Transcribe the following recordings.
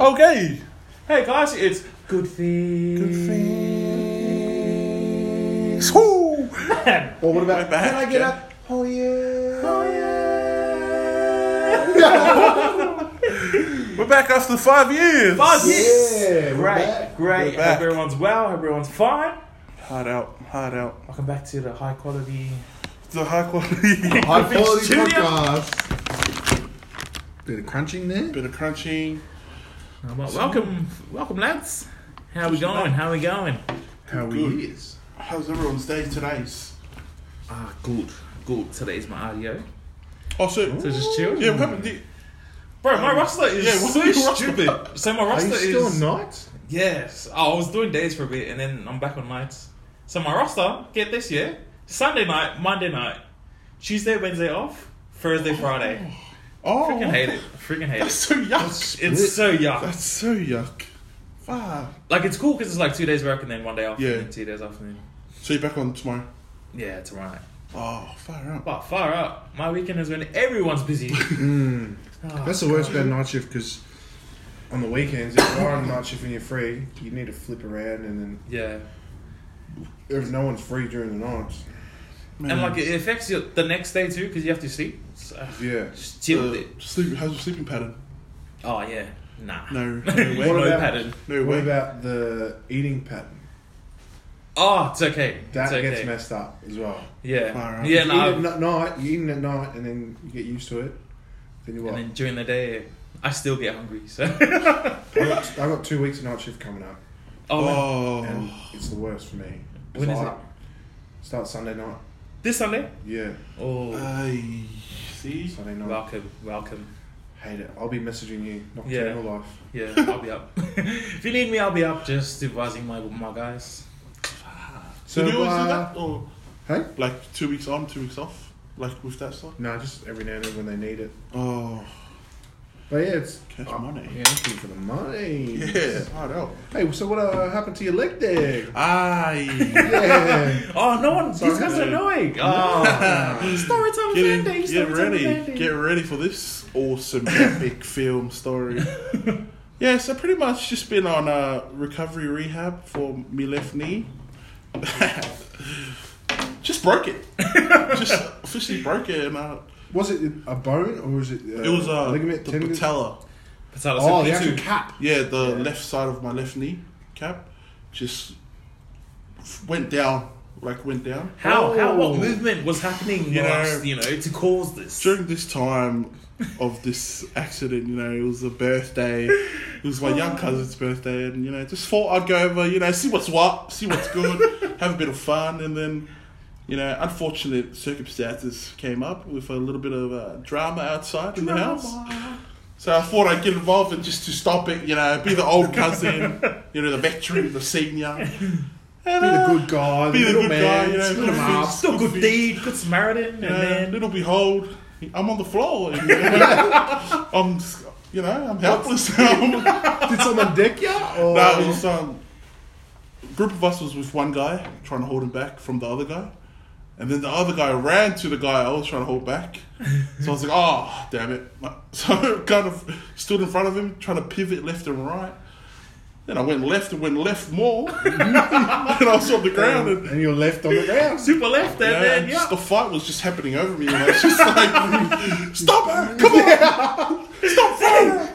Okay. Hey guys, it's Good Things. Good things. Woo! Man. Or what about back, can I get yeah. up? Oh yeah. Oh yeah. We're back after five years. Five years. Yeah, Great, back. great. Hope everyone's well. Hope everyone's fine. Hard out, hard out. Welcome back to the high quality. The high quality. High quality podcast. Bit of crunching there. Bit of crunching. Well, welcome, welcome, lads. How we going? How we going? How Good. we is. How's everyone's day today's? Ah, good, good. Today's my audio. Oh, so, So just chill. yeah, what happened? Did- Bro, my roster is Yeah, what's so your roster? stupid. So my Are roster you still is on nights? yes. Oh, I was doing days for a bit, and then I'm back on nights. So my roster, get this, yeah. Sunday night, Monday night, Tuesday, Wednesday off, Thursday, Friday. Oh, Oh, freaking hate it. Freaking hate That's it. so yuck. It's so yuck. That's so yuck. Fuck. Like it's cool because it's like two days work and then one day off, Yeah. and then two days off, and then So you're back on tomorrow? yeah, tomorrow night. Oh, far out. But far out. My weekend is when everyone's busy. Mm. Oh, That's the worst about night shift because on the weekends, if you're on night shift and you're free, you need to flip around and then Yeah. if no one's free during the nights, Man. And like it affects you the next day too because you have to sleep. So, yeah. just chill with Uh, it. sleep, how's your sleeping pattern? Oh yeah, nah. No, no no way. What about- pattern. No What way. about the eating pattern? Oh, it's okay. That it's okay. gets messed up as well. Yeah, Far out. yeah. you No, eat at night, you eat at night, and then you get used to it. Then you what? and then during the day, I still get hungry. So. I got, I got two weeks of night shift coming up, oh. Oh, and it's the worst for me. When is So it? I Start Sunday night. this Sunday. Yeah, Oh, Ay, see? Sunday night. welcome, welcome. Hate it. I'll be messaging you nocturnal life. Yeah, I'll be up. if you need me, I'll be up. Just advising my my guys. So, do you always do uh, that? Or Hey? like two weeks on, two weeks off? Like with that stuff? No, just every now and then when they need it. Oh, But yeah, it's Cash oh, money. Yeah, looking for the money. yeah, hard out. Hey, so what uh, happened to your leg there? Aye. Yeah. Oh, no one. Sorry, these guys are man. annoying. Oh, story time Get, in, Sunday. get story time ready. Sunday. Get ready for this awesome epic film story. Yeah, so pretty much just been on uh, recovery rehab for me left knee. just broke it. just officially broke it, and uh, Was it a bone or was it? Uh, it was uh, ligament the tendon? patella. Patella, Oh, so the actual cap. Yeah, the Yeah. left side of my left knee cap just went down, like went down. How? How? What Oh. movement was happening? You last, know- you know, to cause this. During this time of this accident, you know, it was a birthday. It was my young cousin's birthday, and you know, just thought I'd go over, you know, see what's what, see what's good, have a bit of fun, and then, you know, unfortunate circumstances came up with a little bit of uh, drama outside in the house. So I thought I'd get involved and just to stop it, you know, be the old cousin, you know, the veteran, the senior. And, Be the uh, good guy, the be the little good man. guy, you know, split good him up. Still good Good deed, good Samaritan, and you know, then little behold, I'm on the floor. And, you know, I'm, you know, I'm helpless. Did someone deck you? Or? it was um, group of us was with one guy trying to hold him back from the other guy, and then the other guy ran to the guy I was trying to hold back. So I was like, oh, damn it! So I kind of stood in front of him, trying to pivot left and right. Then I went left and went left more, and I was on the ground and. and you're left on the ground. super left, and Yeah, then yeah. just the fight was just happening over me, and I was just like, "Stop her! Come on! Stop fighting!"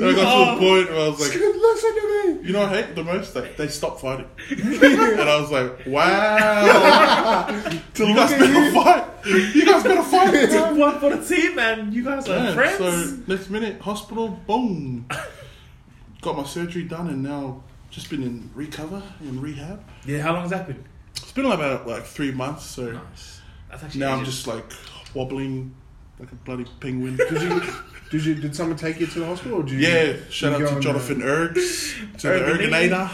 And I got to a point where I was like, Listen to me. "You know, what I hate the most they they stopped fighting," and I was like, "Wow, you guys better fight! You guys better fight!" Took one for the team, and you guys are Yeah, friends. so next minute, hospital, boom, got my surgery done, and now just been in recover and rehab. yeah, how long has that been? It's been about like three months, so. Nice. That's actually Now I'm ages. just like wobbling like a bloody penguin. Did you? Did you? Did someone take you to the hospital? Or did you, yeah, shout you out go to on Jonathan Ergs, to the Ergonator. Ergonator.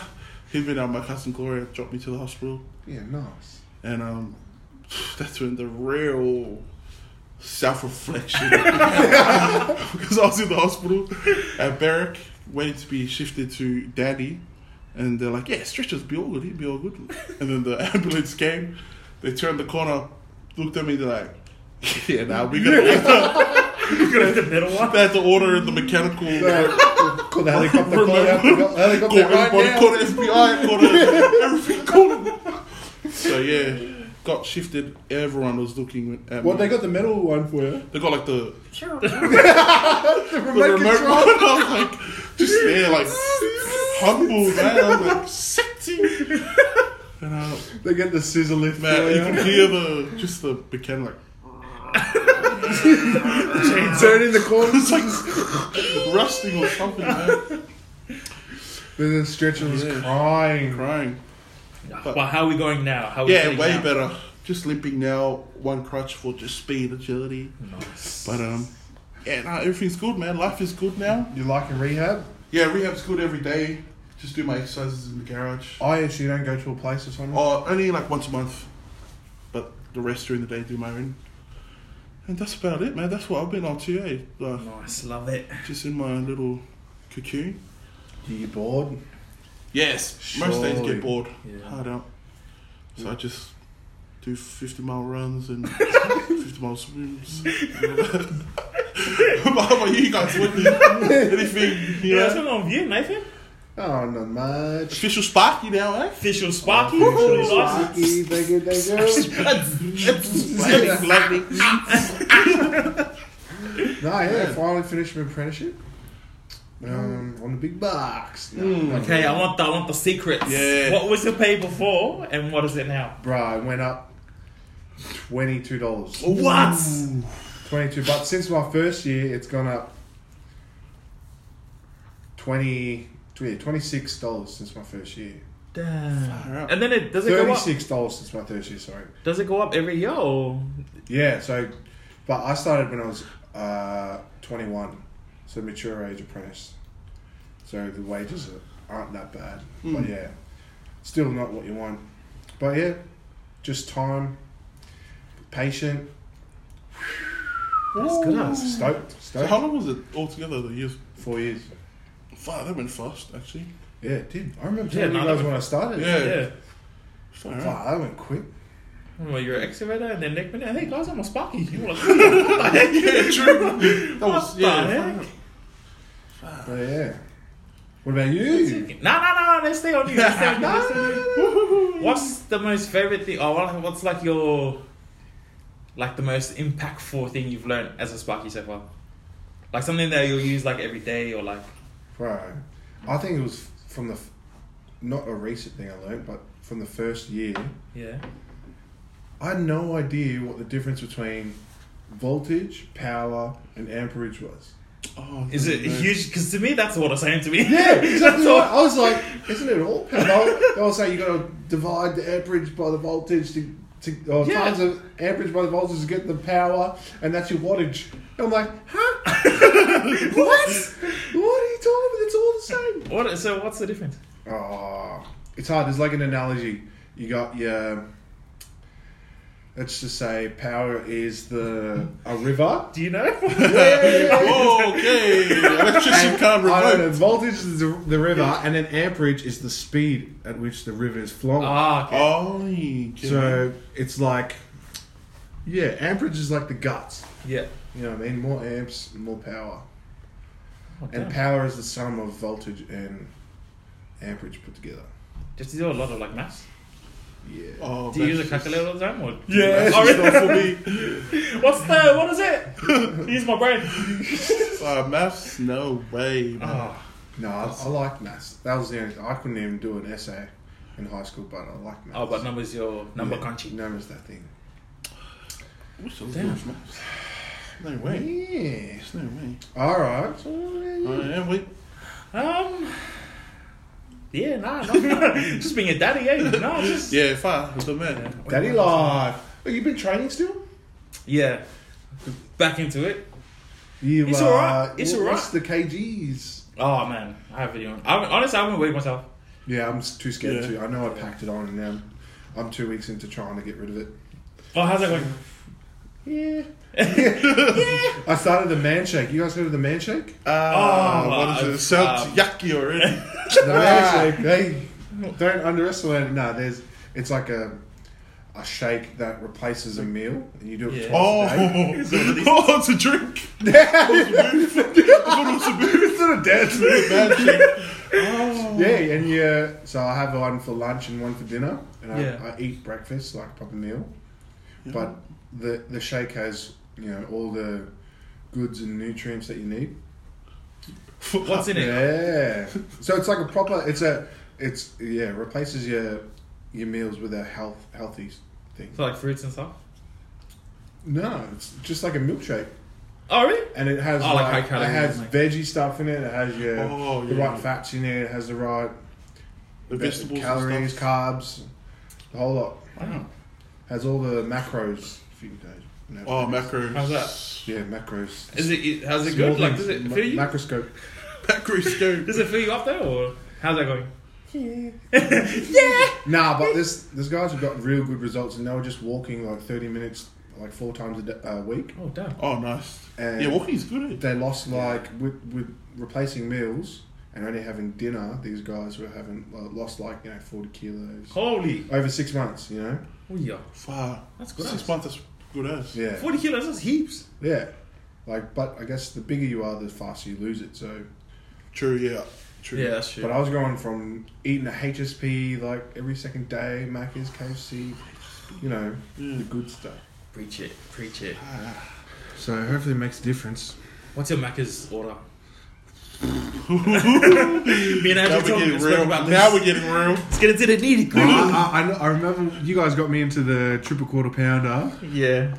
He's been out. My cousin Gloria dropped me to the hospital, Yeah, nice. and um, that's when the real self reflection because I was in the hospital at Barrack waiting to be shifted to Daddy, and they're like, "Yeah, stretchers be all good, he'd be all good." And then the ambulance came. They turned the corner, looked at me, they're like, "Yeah, now we gotta lift her. Got the middle one. They had to order the mechanical. Call the helicopter. Call the helicopter. Call helicopter everybody, now. call the FBI, call the everything, call them. So yeah, got shifted. Everyone was looking at What me. they got the metal one for you? They got like the, The the remote remote control. one. I was like, just there, like humble, man. I was like, sexy. And uh, They get the scissor lift. man, you you. can hear the just the mechanic like Turn in the corner. it's like rusting or something, man. Then the stretcher was Yeah. crying. Crying. Well, how are we going now? How are we Yeah, feeling way now? better. Just limping now. One crutch for just speed, agility. Nice. But um, yeah, no, everything's good, man. Life is good now. You liking rehab? Yeah, rehab's good every day. Just do my exercises in the garage. Oh, yeah, so you don't go to a place or something? Oh, only like once a month. But the rest during the day do my own. And that's about it, man. That's what I've been on to, eh? Like, Nice, love it. just in my little cocoon. Do you bored? Yes, most days get bored. Yeah. Hard out. So I just do 50 mile runs and 50 mile swims. How about you guys? What do you, anything? You Yeah, what's know? going on with you, Nathan? Oh, not much. Official Sparky now, eh? Official Sparky. Official fully licensed. Sparky, thank you, thank you. No, yeah, finally finished my apprenticeship. Um, on the big box. No, Mm. not Okay, I want the I want the secrets. Yeah. What was the pay before, and what is it now? Bruh, it went up twenty-two dollars. What? Twenty-two, but since my first year, it's gone up twenty. Yeah, twenty-six dollars since my first year. Damn. And then it does it go up? Thirty-six dollars since my first year. Sorry. Does it go up every year or? Yeah, so, but I started when I was uh, 21, so mature age apprentice. So the wages are, aren't that bad, but Mm. yeah, still not what you want. But yeah, just time, patient, That's good. ass. stoked, So how long was it altogether? The years? Four years. Fuck, that went fast, actually. Yeah, it did. I remember Yeah, telling no, you that guys when I started. Yeah. Yeah. Fuck, out. that went quick. Well, you're an excavator, and then next minute, hey guys, I'm a Sparky. You were like, what the heck? Yeah, true. That was, What yeah. the far out. But yeah. What about you? No, no, no, let's stay on you. Let's stay on you. No, Let's stay on you. What's the most favorite thing? Or what- what's like your, like the most impactful thing you've learned as a Sparky so far? Like something that you'll use like every day, or like Right. I think it was from the, not a recent thing I learned, but from the first year. yeah. I had no idea what the difference between voltage, power, and amperage was. Oh, Is it man. huge? Because to me, that's what it's saying to me. Yeah, exactly. Right. I was like, isn't it all power? They'll, they'll you got to divide the amperage by the voltage to, to or Yeah. times the amperage by the voltage to get the power, and that's your wattage. And I'm like, huh? what? What are you talking about? It's all the same. What? So what's the difference? Oh, it's hard. There's like an analogy. You got your. Let's just say power is the a river. Do you know? Oh, okay. Electrician can't I don't know, voltage is the, the river, and then amperage is the speed at which the river is flowing. ah, okay. Oh, okay. so it's like, yeah, amperage is like the guts. yeah. You know what I mean? More amps, more power. Oh, And damn. power is the sum of voltage and amperage put together. Just to do a lot of like maths. Yeah. Oh, Do you use a calculator all the time? Or? Yeah, Oh, that's not for me. What's the? What is it? Use my brain. Uh, maths, no way. Man. Oh, No, I, I like maths. That was the only. I couldn't even do an essay in high school, but I like maths. oh, but numbers your number yeah, crunchy. Numbers that thing. What's wish I was Damn. doing maths. No way. Yeah. There's no way. All right. I am. Wait. Um. Yeah, nah, no, just being a daddy, eh? No, just Yeah, far. The man. Daddy life. Oh, you been training still? Yeah, back into it. You, It's uh, alright, it's what- What's alright. the kgs? Oh man, I have a video. on. I haven't, honestly, I haven't weighed myself. Yeah, I'm too scared Yeah. to. I know I packed it on, and now I'm two weeks into trying to get rid of it. Oh, how's that going? Yeah. Yeah. I started the man shake. You guys heard of the man shake? Ah, Oh, what is it? uh, It sounds um, yucky already. The man shake. Hey, don't underestimate it. No, there's. It's like a a shake that replaces a meal, and you do it Yeah. twice Oh, a day. oh, oh it's a drink. Yeah, I thought it was a booth. it's not a dance move. Bad shit. Oh. Yeah, and yeah, oh. so I have one for lunch and one for dinner, and I, Yeah. I eat breakfast like a proper meal. Yeah. But the the shake has you know all the goods and nutrients that you need. What's in it? Yeah, so it's like a proper. It's a. It's yeah replaces your your meals with a health healthy thing. So like fruits and stuff. No, it's just like a milkshake, Oh really? and it has Oh, like like, high it has like- veggie stuff in it. It has your Oh, the yeah. right fats in it. It has the right The vegetables, calories, and stuff. carbs, the whole lot. Wow. Has all the macros. If you guys know. Oh, macros. How's that? Yeah, macros. Is it? How's it Small good? Like things. does it Ma- fill you? Macroscope. Macros go. Does it fill you up there or how's that going? Yeah. yeah. Nah, but this this guys have got real good results, and they were just walking like 30 minutes, like four times a d- a week, Oh damn. Oh, nice. and Yeah, is good. Eh? they lost like with with replacing meals and only having dinner. These guys were having well, lost like you know 40 kilos Holy. over six months. You know. Oh yeah. Far. That's good. Six ass. months, that's good as. Yeah. Forty kilos. That's heaps. Yeah. Like, but I guess the bigger you are, the faster you lose it. So, True, yeah. True. Yeah, that's true. but I was going from eating a HSP like every second day, Macca's, KFC, you know, Yeah. the good stuff. preach it. Preach it. So hopefully it makes a difference. What's your Macca's order? Me and Now Andrew we're talking getting real. about this. Now we're getting real. Let's get into the nitty I, gritty. I, I, I remember you guys got me into the triple quarter pounder. Yeah.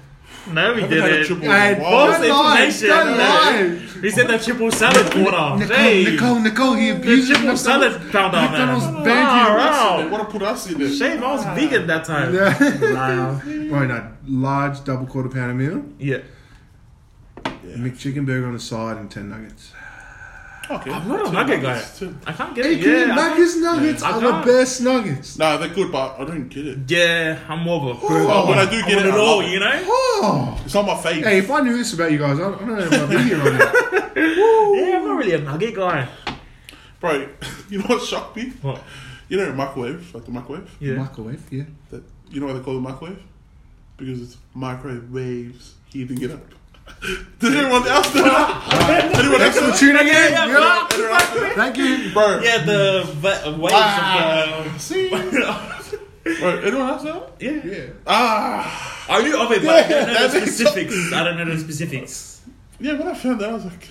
No, we Haven't had a didn't. triple Hey, in a. False information. don't lie. We said the triple salad quarter. Nicole, Hey. Nicole, Nicole, he The abused triple salad pounder, man. McDonald's Wow, banned wow. They want to put us in it. Shame, I was vegan that time. Yeah. Wow. Right, no, large double quarter pounder meal, Yeah. Yeah. McChicken burger on the side, and ten nuggets. Okay. I'm not a nugget guy. too. I can't get it. yeah, Yeah. I can't- nuggets I are the best nuggets. No, they're good, but I don't get it. Yeah, I'm more of a Oh, when I do get want it, it I all, it. you know? Oh. It's not my fave. Hey, if I knew this about you guys, I, I don't know if I'd be here on it. Yeah, I'm not really a nugget guy. Bro, you know what shocked me? What? You know microwave, like the microwave? Yeah. Microwave, yeah. That, you know why they call it microwave? Because it's microwave waves heating it up. Does anyone else know that? anyone else know that? Tune again. Yeah, Yeah. Anyone else know? Thank you. Bro, Yeah, the va- waves Ah, of see? the. Bro, anyone else know yeah. Yeah. Ah. I knew of it, but I don't know the that makes specifics. I don't know the specifics. Yeah, when I found that, I was like,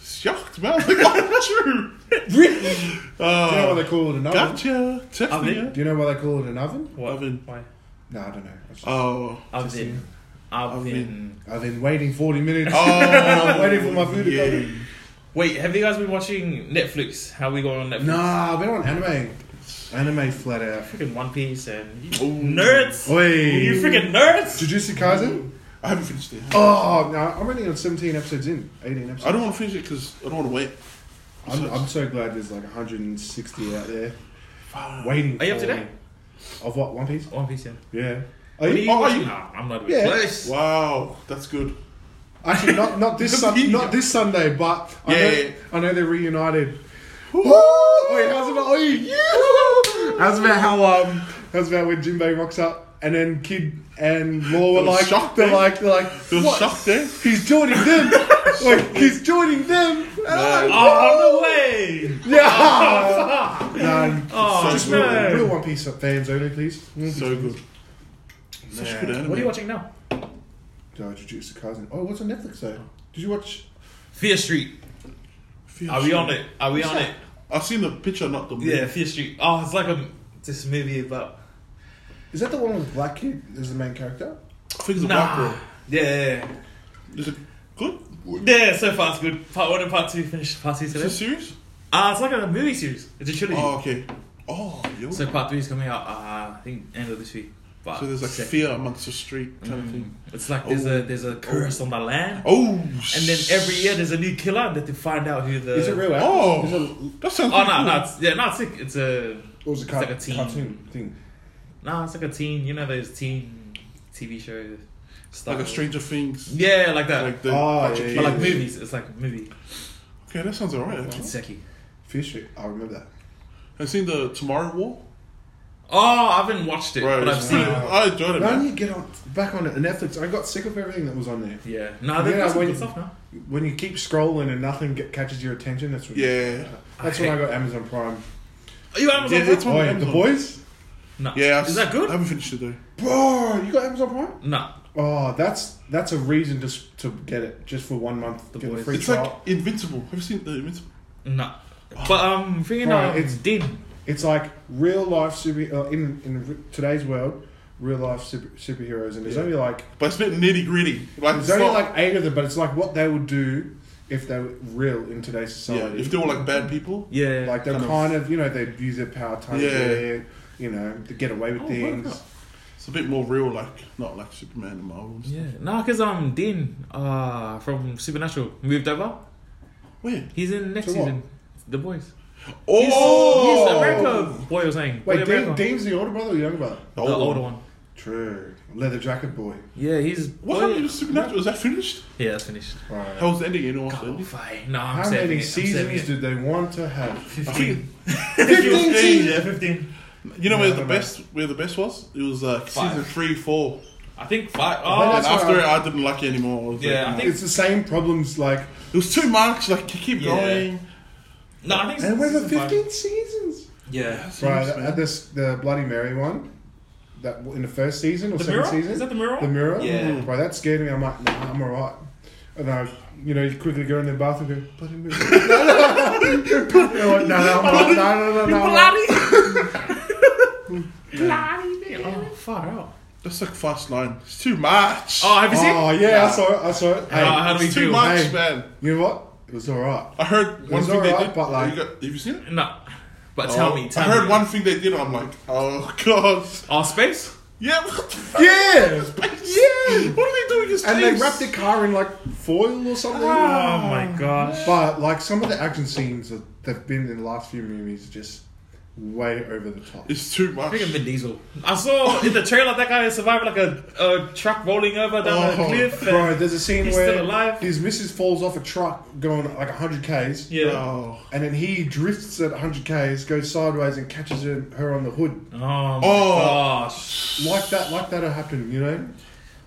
shocked, man. I was like, oh, true. Really? Do you know why Uh, they call it an oven? gotcha. Text Oven? me. Do you know why they call it an oven? What? Oven. Why? No, I don't know. I just- Oh. Oven. Oven. I've been waiting 40 minutes. Oh. I'm waiting for my food to yeah. come. Wait, have you guys been watching Netflix? How we going on Netflix? Nah, I've been on anime. Anime flat out. Freaking One Piece and you Ooh. nerds. Oi. You freaking nerds. Jujutsu Kaisen? I haven't finished it. Oh, no, I'm only on 17 episodes in. 18 episodes. I don't want to finish it because I don't want to wait. I'm, I'm so glad there's like 160 out there waiting Are you up to date? Of what? One Piece? One Piece, yeah. Yeah. What are you Oh, are you- Nah, I'm not even Yeah. close. Wow, that's good. Actually, not not this sun, not this Sunday, but I, Yeah, know, yeah, yeah. I know they're reunited. Wait, how's about? Oh, yeah. How's about how um? How's about when Jinbei rocks up and then Kid and Law were like, shocked, they're like, they're like, There was what? shock there. He's joining them. like he's joining them. And I'm like, Oh, no way! yeah. no, Oh, just so real, no. real One Piece fans only, please. So good. Such Man. good anime. What are you watching now? Oh, Jujutsu Kaisen. Oh, what's on Netflix though? Did you watch? Fear Street. Fear Are we on it? Are we on it? I've seen the picture, not the movie. Yeah, Fear Street. Oh, it's like a this movie about. Is that the one with Black Kid as the main character? I think it's a black Nah. girl. Yeah. Is it good? Yeah, so far it's good. Part one and part two finished. Part two today. Is today. it serious? Ah, it's like a movie series. It's a trilogy. Oh, okay. Oh, yo. So So, part three is coming out. Uh, I think end of this week. But there's like sick. fear amongst the street kind of Mm. thing. It's like there's a there's a curse on the land, Oh, and then every year there's a new killer that they find out who the. Is it real? Oh, Is it, that sounds Oh no, cool. no, it's, yeah, no, it's sick. It's a or was it It's car- like a teen. cartoon thing? no, it's like a teen. You know those teen TV shows. Stuff. like a Stranger Things. Yeah, like that. Like the Oh, bunch of yeah, but like kids. movies, it's like a movie. Okay, that sounds alright. It's Seki. Fear Street. I remember that. Have you seen the Tomorrow War? Oh, I haven't watched it, Bro, but I've it's seen. good. I enjoyed it, Now man. you get on back on Netflix. I got sick of everything that was on there. Yeah, no, they've Yeah, got some when- good stuff now. When you keep scrolling and nothing get, catches your attention, that's when Yeah. that's I when I got Amazon Prime. Are you Amazon? Yeah, Prime? it's on Oh, yeah, the Amazon. boys, No. Yeah, I've- is that good? I haven't finished it though. bro, you got Amazon Prime? No. Oh, that's that's a reason just to get it just for one month. The get a Boys. free It's like trial. Invincible. Have you seen the Invincible? No. But um, thinking Bro, uh, it's- it's Din. It's like real life super uh, in in today's world, real life super, superheroes, and there's Yeah. only like But it's a bit nitty gritty. Like there's it's only not, like eight of them, but it's like what they would do if they were real in today's yeah. society. If they were like bad people, Yeah. like they're kind kind, of- of, you know they'd use their power to Yeah. yeah. you know to get away with Oh, things. wow. it's a bit more real. Like not like Superman and Marvel. And stuff. Yeah. No, because um, Dean uh from Supernatural moved over. Where? He's in next To what? season. The boys. Oh, He's the America boy. I was saying. Wait, Boy Dean, America. Dean's the older brother or the younger brother? the older one. True, leather jacket boy. Yeah, he's. What boy- happened to Supernatural? Is that finished? Yeah, that's finished. Right. How was the ending? Anyone Oh, ending? fine. No, I'm How saving many it. I'm seasons it. did they want to have? Fifteen. Fifteen seasons. Yeah, fifteen. You know No, where the no. best where the best was? It was uh, season three, four. I think five. Oh, and that's after it, I- I didn't like it anymore. I Yeah, like, I think- It's the same problems like. it was too much. Like to keep Yeah. going. No, I think. And we're the season five. fifteen seasons. Yeah. Right, Seriously, at this the Bloody Mary one, that in the first season or The second mirror? season, Is that the mirror? the mirror. Yeah. Mm. Right, that scared me. I'm like, nah, I'm alright. And I, you know, you quickly go in the bathroom, and go bloody mirror. no, no, no, You're like, no, no, I'm alright. no, no, no, no. I'm alright." Oh, far out. That's like Fast Nine. It's too much. Oh, have you seen? Oh yeah, I saw it. I saw it. Hey, How- how do we it's too feel? much, Hey. man. you know what? It was alright. I heard one was thing they did. but, like- you got, have you seen it? No. But tell Oh, me, tell I heard me. one thing they did. I'm like, oh god. Oh, space? Yeah. What the fuck? Yeah, Yeah. What are they doing? in and they wrapped the car in like foil or something. Oh my gosh. But like some of the action scenes that they've been in the last few movies, just way over the top. It's too much. Freaking Vin Diesel. I saw in the trailer that guy survived like a, a truck rolling over down a Oh, cliff. Bro, there's a scene he's where still alive. his missus falls off a truck going like 100 k's, Yeah. Oh. and then he drifts at 100 k's, goes sideways, and catches her, her on the hood. Oh Oh. gosh. Like that, like that happened, you know?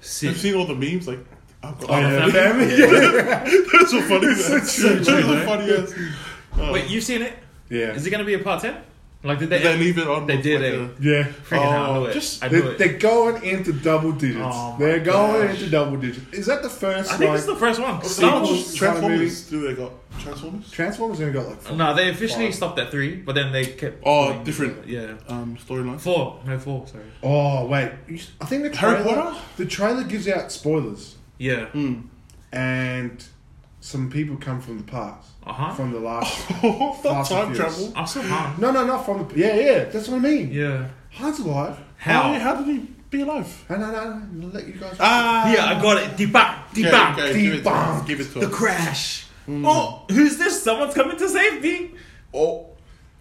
Sick. I've seen all the memes. Like, I've got Oh, yeah. family. That's so funny. Man. so That's true, so funny. Wait, you've seen it? yeah, Is it gonna be a part ten? Like did they? Did they leave it on? They did, like, eh? a- yeah. Freaking Oh, knew it. just- They're, it. they're going into double digits. Oh they're going gosh. into double digits. Is that the first? I think like, it's the first one. sequel. Sequels. Transformers. Do they got Transformers? Transformers only got like four. no, they officially Five. stopped at three, but then they kept. Oh, going. different. Yeah, Um, storyline. four. No, four. Sorry. Oh wait, I think the Harry trailer, Potter? the trailer gives out spoilers, Yeah. Hmm. and some people come from the past, Uh huh. from the last. Oh, that Fast time travel. I saw Han. no, no, not from the. Yeah, yeah, that's what I mean. Yeah. Han's alive. How? Oh, yeah, how did he be alive? No, no, no, no, let you guys. Ah. Yeah, I got it. Debunk. Okay, Debunk. okay, give it to Debunk. us. Give it to The crash. Mm. Oh, who's this? Someone's coming to save me. Oh.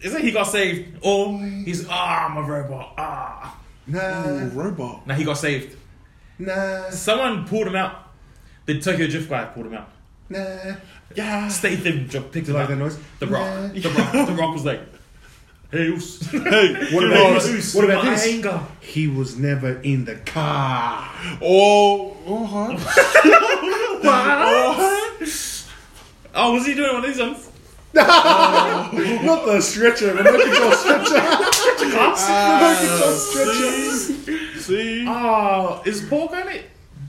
isn't he got saved? Oh, he's ah, I'm a robot. Ah. Nah, Ooh, robot. Now he got saved. nah, Someone pulled him out. The Tokyo Drift guy pulled him out. Nah. Yeah. Statham ju- picked like up. that noise? The Rock. Nah. The Rock. The Rock was like, "Hey, Oos." Hey, What about this? What about this? anger. He was never in the car. Oh, oh, huh? Oh, what? Oh, was he doing one of these ones? Not the stretcher, the remote control stretcher. remote control stretcher. Ah, see? Oh, is pork on it?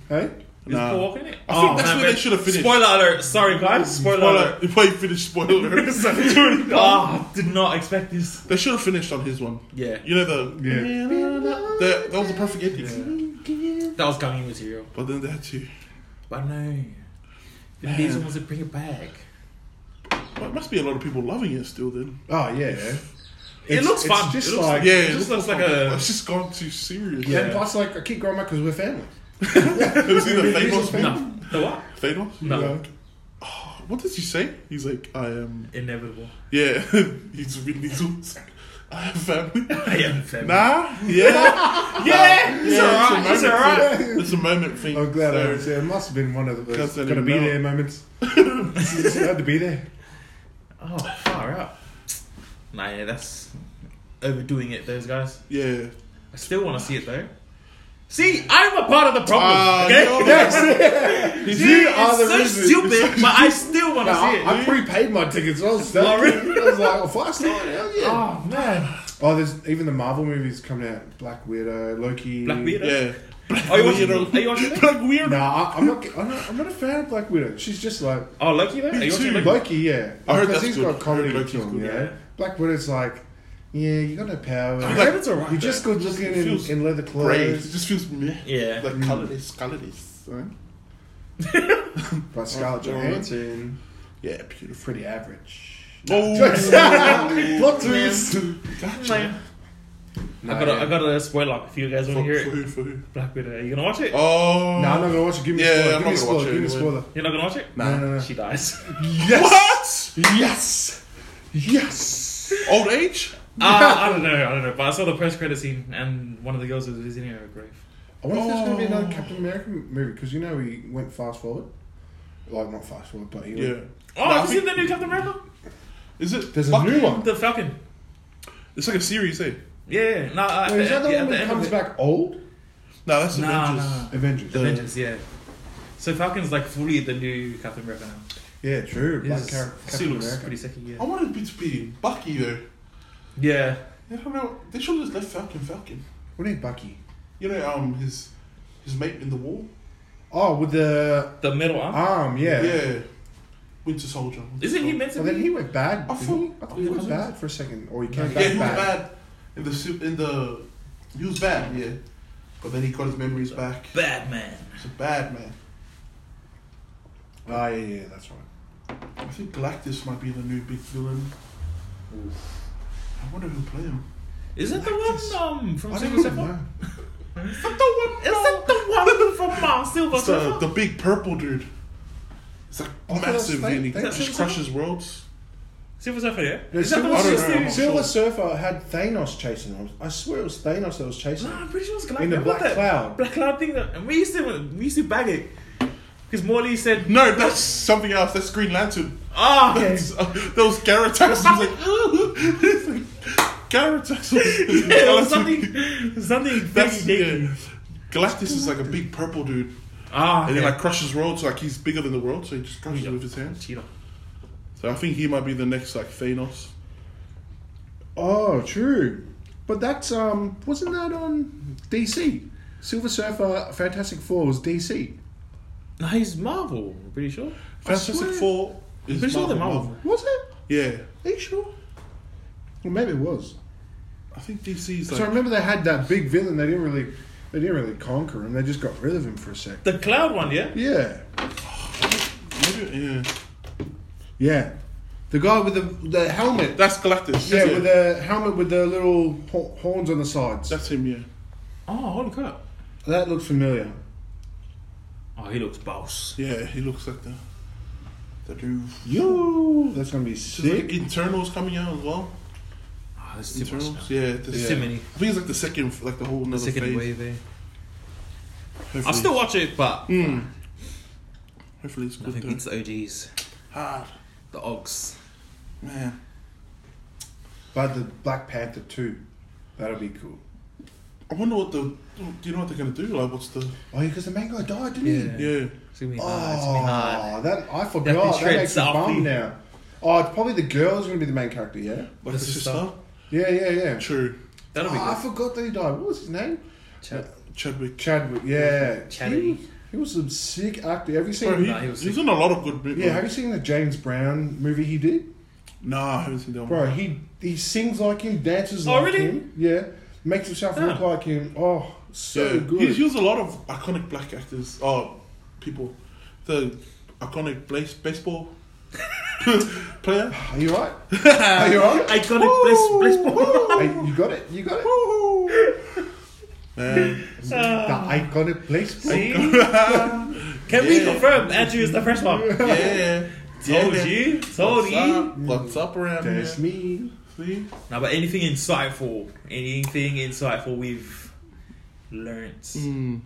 Hey? Is Nah. pork in it? I think oh, that's man, where they should have finished. Spoiler alert. Sorry, guys. Spoiler, Spoiler. alert. If I finish spoiler. Oh, ah, did not expect this. they should have finished on his one. Yeah. You know the. Yeah. the that was the perfect ending. That was gummy material. But then they had to. But no. Vin Man. Diesel wants to bring it back. Well, it must be a lot of people loving it still then. Oh, yeah. It It's- looks fun. just it looks like- Yeah, it it just looks looks like a. It's just gone too serious. Yeah. And plus, like, I keep growing up because we're family. Have you seen the Vin Diesel's Thanos? No. The what? Thanos? No. Like, oh, what does he say? He's like, I am. Inevitable. Yeah, he's really Diesel. I have family. I am family. Nah, yeah, Yeah, it's yeah. alright. It's It's a moment alright. thing. It's a moment thing. I'm glad I was there. It must have been one of the Because I gotta be there moments. just had to be there. Oh, far out. Nah, yeah, that's overdoing it. Those guys. Yeah. I still want to see it though. See, I'm a part of the problem. Ah, okay. you're- Yes, See, you are it's the so reason. stupid, but I still want No, to see it. I prepaid my tickets. I was stoked. Oh, really? I was like, well, five star, hell yeah. oh man, Oh, there's even the Marvel movies coming out. Black Widow, Loki. Black Widow. Yeah. Are you watching? Weirdo. Are you watching? it? Black weirdo. No, I, I'm not. I'm not. I'm not a fan of Black Widow. She's just like Oh, Loki though. Are you watching. Loki? Loki. Yeah, I heard because that's he's good. got comedy I heard to Loki's him. good, Yeah, yeah. Black Widow's like, yeah, you got no power. I heard it's alright. You're just good Just looking in, feels in leather Gray. It clothes. just feels meh. Yeah. Like Mm. colorless, colorless. Right? But Scarlett Oh, Johansson, Yeah, beautiful. pretty average. Oh, Plot twist. Man. I got. A, I got a spoiler if you guys want to hear for it. who? For who? Black Widow. Are you gonna watch it? Oh. No, I'm not gonna watch it. Give me Yeah, a spoiler. I'm Give me a not gonna spoiler. watch it Give me spoiler. You're not gonna watch it? Nah. No, no, no. She dies. Yes. Yes. Yes. Old age? Uh, I don't know. I don't know. But I saw the post credit scene, and one of the girls was visiting her grave. I wonder if there's going to be another Oh. Captain America movie because you know he went fast forward. Like not fast forward, but he Yeah. went, Oh, I have you seen the new Captain America? Is it? There's a new one. The Falcon. It's like a series, eh? Yeah, yeah. No, uh, Wait, is that the yeah, one that end comes back old? No, that's Nah, Avengers. nah. Avengers. The- Avengers, yeah. So Falcon's like fully the new Captain America now. yeah, true. Black His Car- Captain looks America. pretty sicky, I yeah. wanted it to be Bucky though. Yeah. I don't know. They should have just left Falcon Falcon. What do Bucky? You know, um, his his mate in the war. Oh, with the The middle arm. arm, yeah. Yeah. Winter Soldier. Winter Isn't he Soldier. meant to Well, then be? he went bad. I didn't thought- he? I I thought he thought went bad for a second, or he came Yeah, back Yeah, he was bad. bad in the sup- in the. He was bad, yeah. But then he got his memories back. Bad man. He's a bad man. Oh yeah, yeah, that's right. I think Galactus might be the new big villain. I wonder who played him. Is that the one um, from I Silver Surfer? Is that the one? Is that the one from uh, Silver It's the, Surfer? the big purple dude. It's like I thought it was massive fake- and he just Silver crushes worlds. Silver Surfer, yeah. Yeah, Is that the Silver, one I don't that's know, I'm the- not Silver. Surfer had Thanos chasing him. I swear it was Thanos that was chasing No, him. I'm pretty sure it's Galactus. In the black cloud. Black cloud thing. That, and we used to we used to bag it because Morley said, No, that's something else. That's Green Lantern. "Ah, okay." That's, uh, that was Garatax. He was like, Garatax. Yeah, it was Galactus- something, something That's big, yeah. Galactus is like a big purple dude, Ah, and he like crushes worlds. Like he's bigger than the world, so he just crushes it with his hands. Cheetah. So I think he might be the next like Thanos. Oh, true. But that's um, wasn't that on DC? Silver Surfer, Fantastic Four was DC. No, he's Marvel. I'm pretty sure. Fantastic swear. Four is Pretty sure Marvel, they're Marvel. Marvel. Was it? Yeah, Are you sure? Well, maybe it was. I think DC's So I remember they had that big villain. They didn't really, they didn't really conquer him. They just got rid of him for a sec. The cloud one, yeah. Yeah, maybe, yeah. yeah. The guy with the the helmet. That's Galactus. yeah, yeah. with the helmet with the little horns on the sides. that's him. Yeah. Oh, holy crap! that looks familiar. Oh, he looks boss. Yeah, he looks like the the dude. Yo, that's gonna be There's like sick. Eternals coming out as well. Oh, there's too much. Eternals, now. yeah. There's There's, too many. I think it's like the second, like the whole The another second phase. wave. Eh? Hopefully. I'll still watch it, but Mm. Hopefully it's good. nothing though. beats the OGs, Hard, the Ogs. man. But the Black Panther two, that'll be cool. I wonder what the. Do you know what they're gonna do? Like, what's the? Oh, yeah, because the main guy died, didn't Yeah. he? Yeah. It's gonna be hard. It's gonna be Oh, hard. that I forgot. bitch That makes me Southie. bummed now. Oh, it's probably the girl's gonna be the main character. Yeah. Like The the sister. sister. Yeah, yeah, yeah. True. That'll be Oh, I good. forgot that he died. What was his name? Chad. Uh, Chadwick. Chadwick. Yeah. Chaddy. He, he was a sick actor. Have you seen? Bro, he, Nah, he was he's in a lot of good movies. yeah. Have you seen the James Brown movie he did? Nah, I haven't seen that one. Bro, he he sings like him, dances Oh, like really? him. Yeah. Makes himself look Yeah. like him. Oh, so yeah. good. He's used a lot of iconic black actors. Oh, people. The iconic base, baseball player. Are you right? Are you right? Iconic bliss, bliss ball. Hey, you got it. You got it. Man. the iconic place. See? Can we confirm Andrew is the first one? Yeah. Told Yeah. you. Told What's you. up? What's up around here? That's me. See? Now, but anything insightful, anything insightful we've learnt Mm.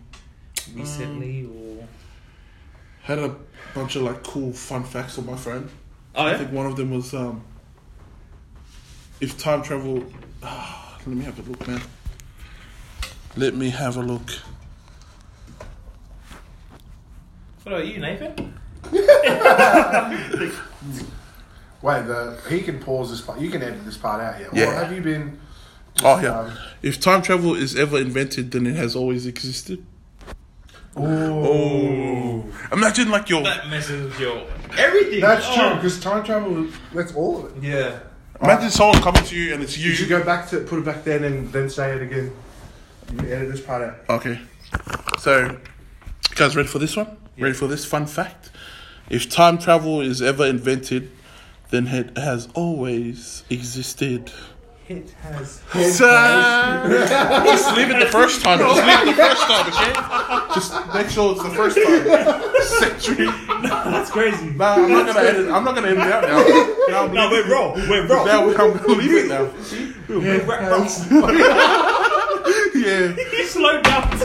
recently, or Had a bunch of like cool fun facts on my friend. oh yeah? I think one of them was um, if time travel. ah, Let me have a look, man. Let me have a look. What about you, Nathan? Wait, the, he can pause this part. You can edit this part out here. Yeah. Or have you been? Oh yeah. Um, If time travel is ever invented, then it has always existed. oh. Imagine like your That messes with your everything. That's Oh. true because time travel. That's all of it. Yeah. imagine someone coming to you and it's You you. should go back to put it back then and then say it again. You can edit this part out. Okay. So, you guys ready for this one? Ready for this fun fact? If time travel is ever invented, then it has always existed. It has. So, just leave it the first time. Just leave it the first time, okay? Just make sure it's the first time. Century. That's crazy. Nah, I'm not gonna edit. I'm not gonna edit it out now. now I'm No, leaving we're raw. We're raw. Now I'm gonna leave it now. We're raw. Yeah. Slow down.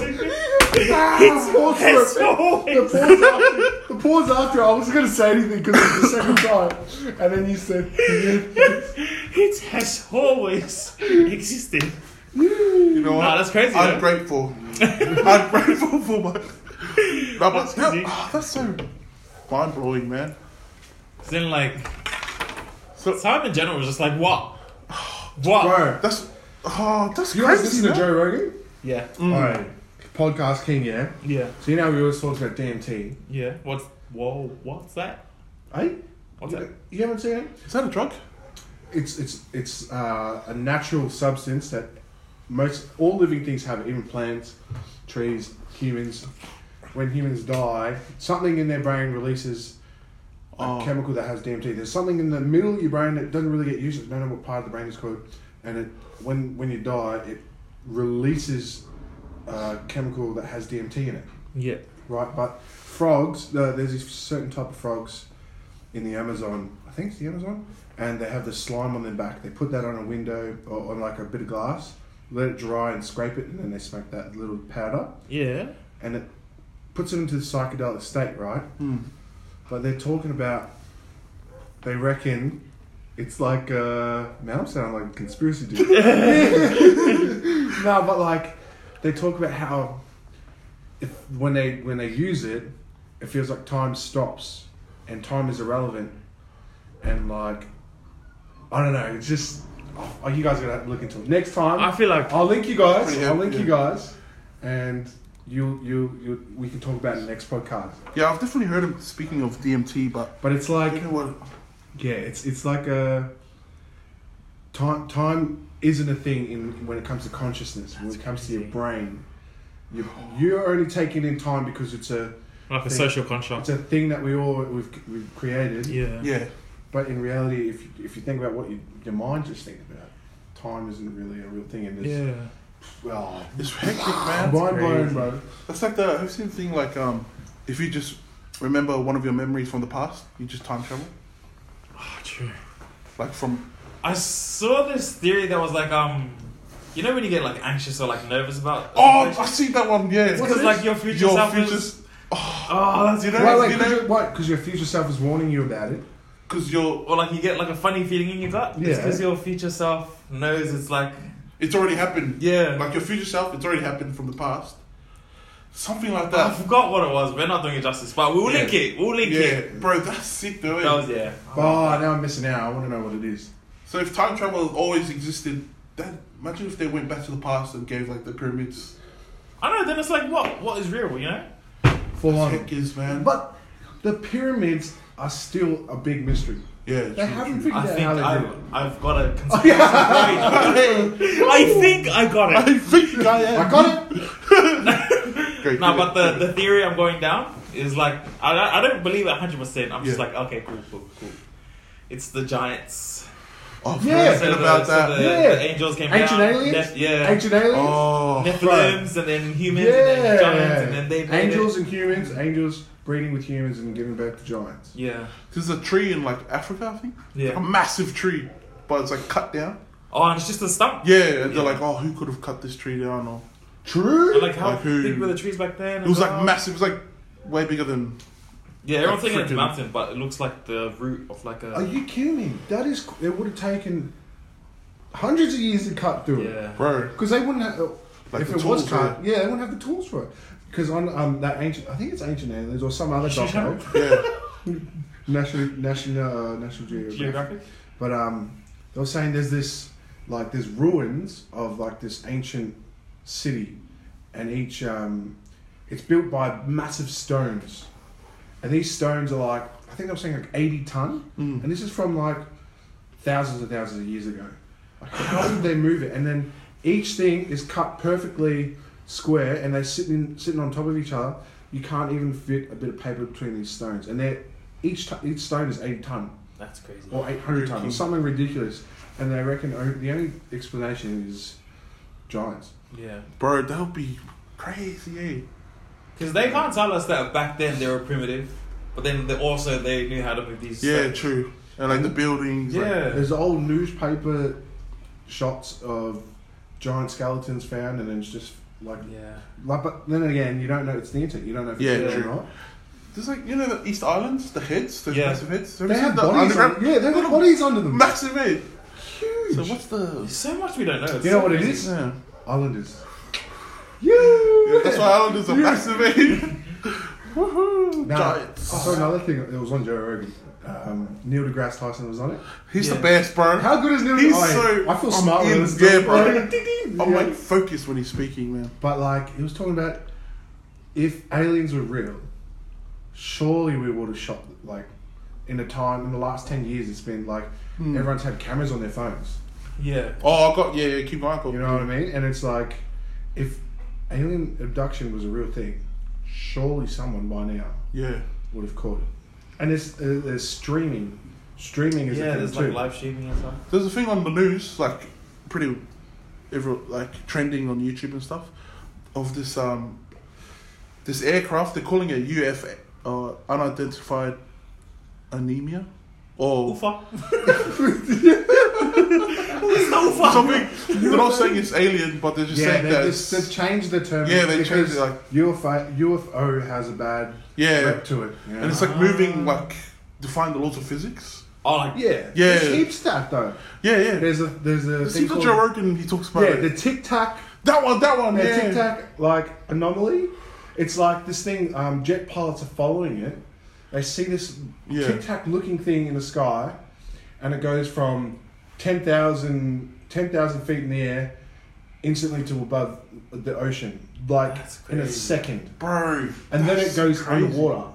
Pause for It's it. The always. pause after, the pause after I wasn't going to say anything because it was the second time, and then you said, It has always existed. You know what? Nah, that's crazy, I'm though. grateful. I'm grateful for my. No, but That's that- oh, that's so mind blowing, man. Then like, So time in general was just like what? What? "Bro, that's oh, that's crazy. you guys crazy. listen to. Joe Rogan? Yeah. All right, podcast king, yeah. Yeah. So you know we always talk about DMT. Yeah. What's whoa? What's that? Hey, What's you, that? you haven't seen it? Is that a drug? It's it's it's uh, a natural substance that most all living things have, even plants, trees, humans. When humans die, something in their brain releases a Oh. chemical that has DMT. There's something in the middle of your brain that doesn't really get used. I don't know what part of the brain it's called, and it when when you die, it releases a chemical that has DMT in it. Yeah. Right, but frogs, uh, there's a certain type of frogs in the Amazon. I think it's the Amazon, and they have the slime on their back. They put that on a window or on like a bit of glass, let it dry, and scrape it, and then they smoke that little powder, Yeah. and it puts them into the psychedelic state, right? Hmm. But they're talking about, they reckon it's like, uh, man, I'm sounding like a conspiracy dude. no, but like, they talk about how if when they when they use it, it feels like time stops and time is irrelevant, and like, I don't know, it's just, oh, you guys are gonna look into it next time. I feel like I'll link you guys. Pretty I'll heavy, link you guys, and you you you we can talk about it in the next podcast. Yeah, I've definitely heard him speaking of DMT, but But it's like don't know what. Yeah, it's it's like a time time isn't a thing in when it comes to consciousness. When it comes to your brain, you you're only taking in time because it's a like a Thing. social it's a thing that we all we've we've created. Yeah. Yeah, But in reality, if you, if you think about what you, your mind just thinks about, time isn't really a real thing. And it's Yeah. well, it's hectic, man. mind blown, crazy. bro. That's like the. Have seen the thing like um, if you just remember one of your memories from the past, you just time travel, true. like from. I saw this theory that was like um, you know when you get like anxious or like nervous about. Oh, I situation? see that one. Yeah, It's because like your future your self future's is. Oh, that's you know, Wait, wait, you because know, your, what? 'Cause your future self is warning you about it. because you're. Or like you get like a funny feeling in your gut. Yeah. because your future self knows it's like It's already happened. yeah. Like your future self, it's already happened from the past. Something like that. I forgot what it was. We're not doing it justice, but we'll Yeah. link it. We'll link Yeah, it. bro, that's sick though. eh? That was yeah. Oh, now I'm missing out. I want to know what it is. So if time travel always existed, then imagine if they went back to the past and gave like the pyramids. I don't know. Then it's like what? What is real? You know? Full on. Heck is man. But the pyramids are still a big mystery. yeah, They true, haven't true. figured I out think how they I've, it. I've got a conspiracy theory. I think I got it. I think I am. I got it. Great. No, but the, the theory I'm going down is like I, don't- I don't believe it 100. percent I'm just Yeah. like okay, cool, cool, cool. It's the giants. oh, Yeah. yeah, So the, about so that. the, Yeah. the angels came Ancient down. aliens? Neph- yeah. Ancient aliens. Oh, Nephilims and then humans yeah. and then giants and then they angels It. and humans. Angels breeding with humans and giving birth to giants. Yeah, there's a tree in like Africa, I think. Like a massive tree, but it's like cut down. Oh, and it's just a stump. Yeah, and Yeah. they're like, oh, who could have cut this tree down? Or True. And like how Like who? big were the trees back then? it was as like massive. It was like way bigger than. Yeah, everyone's like thinking it's a freaking- mountain, but it looks like the root of like a. Are you kidding me? That is. It would have taken hundreds of years to cut through it. Yeah. bro. Because they wouldn't have, Like if the it was tools, cut, yeah. they wouldn't have the tools for it. Because on um, that ancient, I think it's Ancient Aliens or some other doco, Yeah, National National uh, National Geographic. Geographic. But um, they were saying there's this like there's ruins of like this ancient city, and each um, it's built by massive stones, and these stones are like I think they were saying like eighty ton, Mm. and this is from like thousands and thousands of years ago. Like, how did they move it? And then each thing is cut perfectly square, and they sitting sitting on top of each other. You can't even fit a bit of paper between these stones, and they're each t- each stone is eighty ton That's crazy. or 800 tons, something ridiculous. And they reckon the only explanation is giants. Yeah. bro, that would be crazy, eh? Because they can't tell us that back then they were primitive, but then they also they knew how to move these. Yeah, stones. true. And like the buildings, like, Yeah. There's old newspaper shots of giant skeletons found, and it's just like, Yeah. like. But then again, you don't know it's the internet. You don't know if it's Yeah, real true. or not. there's like you know the East Islands, the heads, those Yeah. massive heads. Have They have seen the bodies. On, yeah, they have got bodies under them. Massive head. Huge. So what's the? There's so much we don't know. It's You know so what it crazy. is? Yeah. Islanders. Yeah, Yeah. that's why Islanders are Yeah. massive head. Woohoo! Now, Giants. I saw another thing. It was on Joe Rogan. Um, Neil deGrasse Tyson was on it. He's Yeah. the best, bro. How good is Neil? He's I, so- I feel I'm smart when in- I yeah, bro. him. Ding, ding, I'm yeah. like focused when he's speaking, man. But like he was talking about if aliens were real, surely we would have shot like in a time in the last ten years it's been like Hmm. everyone's had cameras on their phones. Yeah. Oh, I got yeah, yeah. Keep going. You know what I mean? And it's like if alien abduction was a real thing, surely someone by now Yeah. would have caught it. And there's uh, there's streaming. Streaming is a Yeah, thing there's too. like live streaming and stuff. There's a thing on the news, like pretty, every, like trending on YouTube and stuff, of this um, this aircraft. They're calling it UF, uh, unidentified anemia, or Ufa. It's no Ufa. something. They're not saying it's alien, but they're just yeah, saying they, that. just, they've changed the term. Yeah, they because changed it, like- UFO, UFO has a bad yeah, rep to it. you know? and it's like moving, like defying the laws of physics. Oh, like Yeah, Yeah. There's heaps of that though. Yeah, yeah. There's a there's a See thing the called, Joe Rogan. He talks about yeah it. the Tic Tac that one. That one. the Yeah. Tic Tac like anomaly. It's like this thing. Um, jet pilots are following it. They see this Yeah. Tic Tac looking thing in the sky, and it goes from 10,000 10,000 feet in the air, instantly to above the ocean, like in a second, bro. and then it goes crazy. underwater.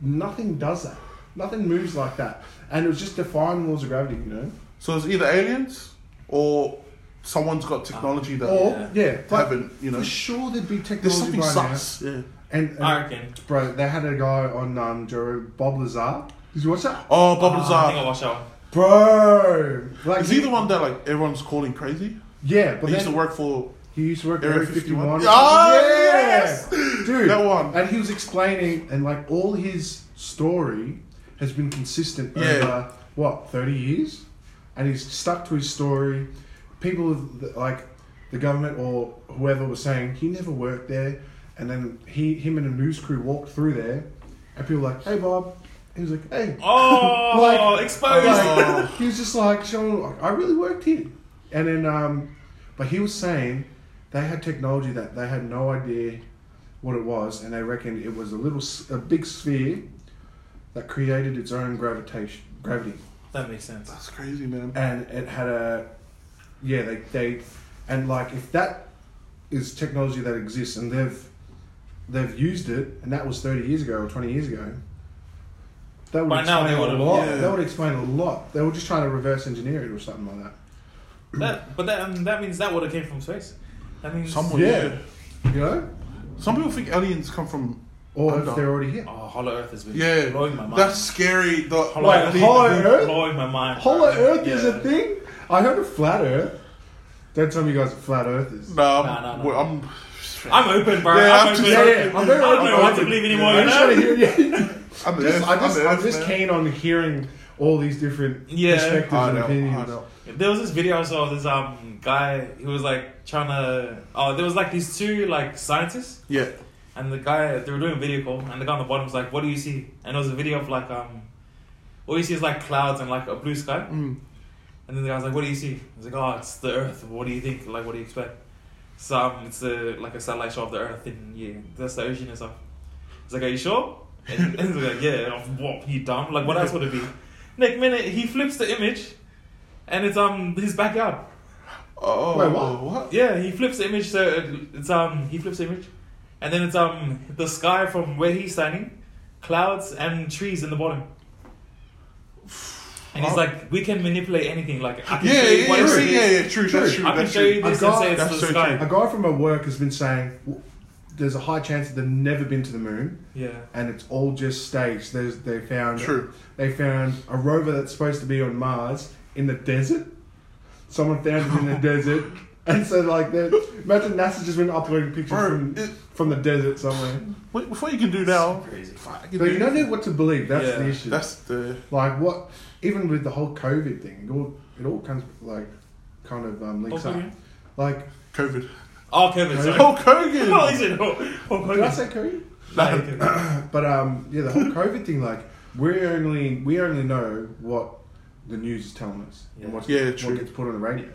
Nothing does that. Nothing moves like that, and it was just defying laws of gravity, you know. So it's either aliens or someone's got technology that Or Yeah. yeah, haven't, you know. for sure there'd be technology. There's something right sus. Yeah. Now. And, and I reckon. bro, they had a guy on um, Joe Bob Lazar. Did you watch that? Oh, Bob Ah, I think I Lazar. watched that one. Bro, like Is he the one that like everyone's calling crazy? Yeah, but he used then to work for. he used to work at Area Area 51. 51. Ah, yeah, yes! dude, That one. And he was explaining, and like all his story has been consistent Yeah. over what thirty years, and he's stuck to his story. People have- like the government or whoever was saying he never worked there, and then he, him and a news crew walked through there, and people were like, "Hey, Bob." He was like, "Hey." Oh, Like- exposed. Like, he was just like showing, like, I really worked here. And then, um, but he was saying they had technology that they had no idea what it was, and they reckoned it was a little, s- a big sphere that created its own gravitation, gravity, that makes sense. That's crazy, man. and it had a, yeah, they they, and like if that is technology that exists and they've they've used it, and that was thirty years ago or twenty years ago. That would By now explain they a would've- lot. yeah. That would explain a lot. They were just trying to reverse engineer it or something like that. That, but that um, that means that would have came from space. That means Someone, Yeah. yeah. You know, Some people think aliens come from. or Under. if they're already here. Oh, Hollow Earth has been Yeah. blowing my mind. That's scary. The, Hollow Wait, Earth Hollow has been Earth? blowing my mind. Hollow bro. Earth is Yeah. a thing. I heard of flat Earth. Don't tell me you guys what flat Earth is. Nah, I'm, Nah, nah, nah. I'm. I'm open, bro. Yeah, I'm, I'm open. just- Yeah, yeah, I'm very I don't open know what to minded. believe anymore. I'm you just know? trying to hear. Yeah. I'm Just, Earth- I just, I'm the I'm just keen on hearing all these different Yeah. perspectives I and opinions. There was this video I saw of this um guy who was like trying to oh there was like these two like scientists Yeah. and the guy they were doing a video call and the guy on the bottom was like what do you see and it was a video of like um all you see is like clouds and like a blue sky Mm. And then the guy's like, "What do you see?" He's like, "Oh, it's the Earth. What do you think? Like, what do you expect?" So um, it's a like a satellite shot of the Earth, and yeah, that's the ocean and stuff. He's like, "Are you sure?" And, and he's like, "Yeah." I'm, what you dumb? Like, what else would it be? Next minute, he flips the image, and it's um his backyard. Oh, Wait, what? What? Yeah, he flips the image. So it- it's um he flips the image, and then it's um the sky from where he's standing, clouds and trees in the bottom. And he's Oh. like, we can manipulate anything. Like I can Yeah, show you yeah, what yeah, it see, is. yeah, yeah, true, that's True. true. I can that's show you this I and say it's that's the so sky. A guy from my work has been saying w- there's a high chance that they've never been to the moon, Yeah. and it's all just staged. There's they found True. they found a rover that's supposed to be on Mars in the desert. Someone found it in the desert, and so like they imagine NASA just been uploading pictures Bro, from it, from the desert somewhere. wait, before you can do now, Crazy. fuck, you But do- you don't know what to believe. That's Yeah. the issue. That's the like what even with the whole COVID thing, it all it all comes like kind of um, links Hulk up. Hogan? Like COVID. Oh, COVID. sorry. Hulk Hogan. Oh, he said Hulk Hulk did I Hogan. say COVID? No, But um, yeah, the whole COVID thing, like we only we only know what the news is telling us Yeah. and what's, Yeah, what true. gets put on the radio.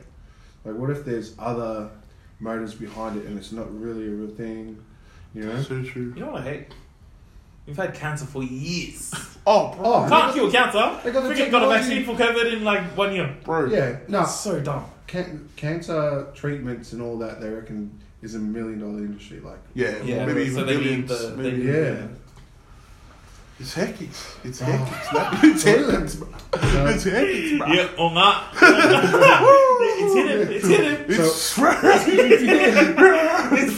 Like, what if there's other motives behind it and it's not really a real thing? You know? So true. You know what I hate? We've had cancer for years. Oh, bro. Oh, Can't cure cancer. They got the Freaking got a technology. vaccine for COVID in like one year. bro. Yeah, no, That's so dumb. can- cancer treatments and all that they reckon is a million dollar industry. Like, Yeah, Yeah, maybe so even they need billions. the- maybe. they- yeah, It's hectic. It's Oh. hectic. man. It's hectic. bro. It's hectic, bro. Yeah, or not. it's hidden. It's hidden. It's It's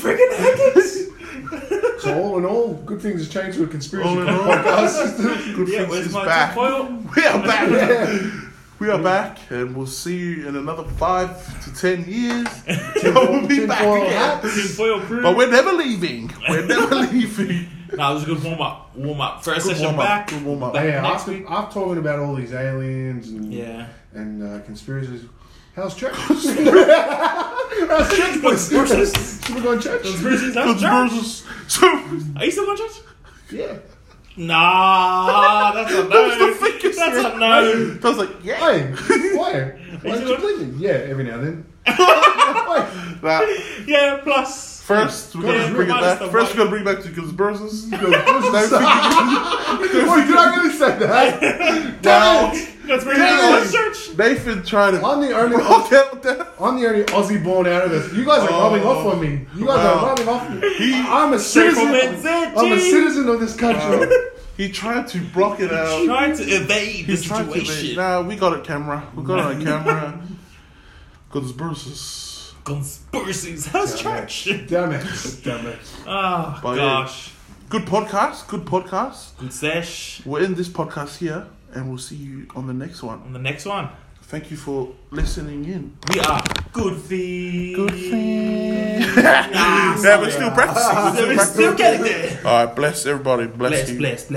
freaking hectic. So all in all, good things have changed with conspiracy All in all. podcast. Good Yeah, things is back. tinfoil? We are back. yeah. We are back, and we'll see you in another five to ten years. Tin- we'll be back again. hats. Tinfoil crew. But we're never leaving. We're never leaving. Nah, it was a good warm up. Warm up. First Good session warm up. back. Good warm up. Back Yeah, next after, week. after talking about all these aliens and Yeah. and uh, conspiracies, how's church? how's church? boys? Conspiracies. Should we go to church? Conspiracies. That's church. Conspiracies. So Are you still going to church? Yeah. Nah, that's a no. That's the That's a no. I was like, yeah. Why? Why? Why you you going- Yeah, every now and then. Why? That, Yeah, plus. First, we're Yeah, gonna bring it back. First, why- we're gonna bring back to conspiracies. Wait, did I really say that? Now, Let's bring Damn. it to church. Nathan tried to I'm the only rock out that. I'm the only Aussie born out of this. You guys are Oh. rubbing off on me. You guys oh, Wow. are rubbing off on me. I'm a citizen. from I'm a citizen of this country. He tried to block it out. Trying to evade the He tried to. situation. Nah, we got it, camera. We got it on camera. Conspiracies. Conspiracies. How's church? Damn it. Damn it. Oh, But yeah. gosh. Good podcast. Good podcast. Good sesh. We're in this podcast here, and we'll see you on the next one. On the next one, Thank you for listening in. we are Good Feed. Good thing. Nah, yeah, we're still practicing. We're still We're practicing. still getting there. All right, bless everybody. Bless, Bless, you. bless, bless.